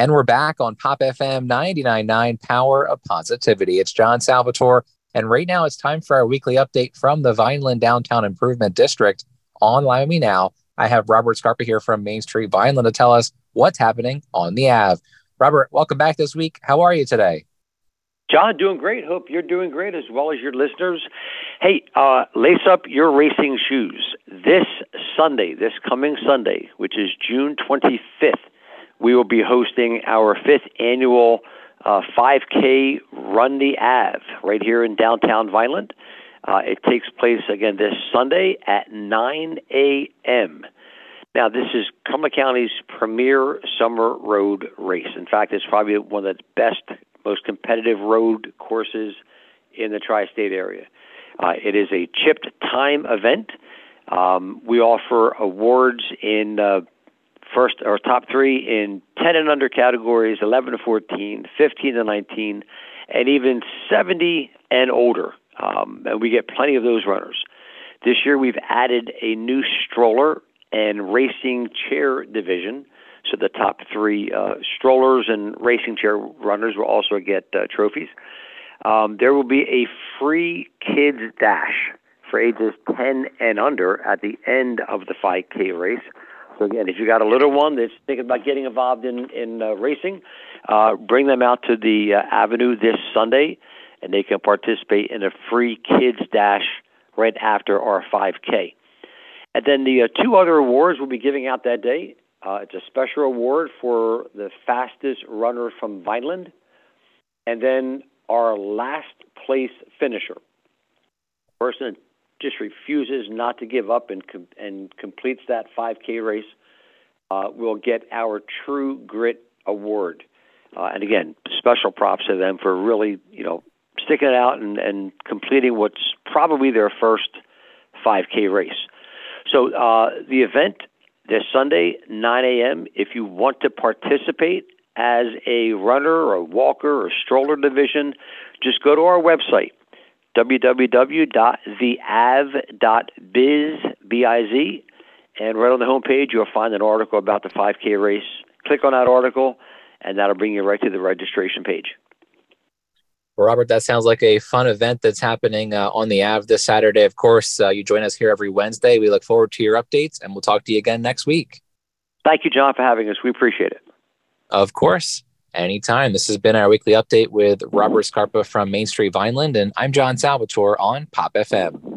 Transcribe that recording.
And we're back on Pop FM 99.9 Power of Positivity. It's John Salvatore. And right now it's time for our weekly update from the Vineland Downtown Improvement District. On Me Now, I have Robert Scarpa here from Main Street Vineland to tell us what's happening on the Ave. Robert, welcome back this week. How are you today? John, doing great. Hope you're doing great as well as your listeners. Hey, uh, lace up your racing shoes. This Sunday, this coming Sunday, which is June 25th, we will be hosting our fifth annual uh, 5K Run the Ave right here in downtown Vineland. Uh, it takes place again this Sunday at 9 a.m. Now, this is Cumberland County's premier summer road race. In fact, it's probably one of the best, most competitive road courses in the tri state area. Uh, it is a chipped time event. Um, we offer awards in uh, first or top three in 10 and under categories 11 to 14, 15 to 19, and even 70 and older. Um, and we get plenty of those runners. This year we've added a new stroller and racing chair division. So the top three uh, strollers and racing chair runners will also get uh, trophies. Um, there will be a free kids dash for ages 10 and under at the end of the 5K race. So again, if you got a little one that's thinking about getting involved in in uh, racing, uh, bring them out to the uh, avenue this Sunday and they can participate in a free kids dash right after our 5K. And then the uh, two other awards we'll be giving out that day. Uh, it's a special award for the fastest runner from Vineland, and then our last place finisher, person just refuses not to give up and com- and completes that 5K race, uh, will get our True Grit Award. Uh, and again, special props to them for really, you know, sticking it out and, and completing what's probably their first 5K race. So uh, the event this Sunday, 9 a.m. If you want to participate as a runner or walker or stroller division, just go to our website www.theave.biz, B-I-Z, and right on the homepage you'll find an article about the 5K race. Click on that article, and that'll bring you right to the registration page. Well, Robert, that sounds like a fun event that's happening uh, on the Ave this Saturday. Of course, uh, you join us here every Wednesday. We look forward to your updates, and we'll talk to you again next week. Thank you, John, for having us. We appreciate it. Of course. Anytime. This has been our weekly update with Robert Scarpa from Main Street Vineland, and I'm John Salvatore on Pop FM.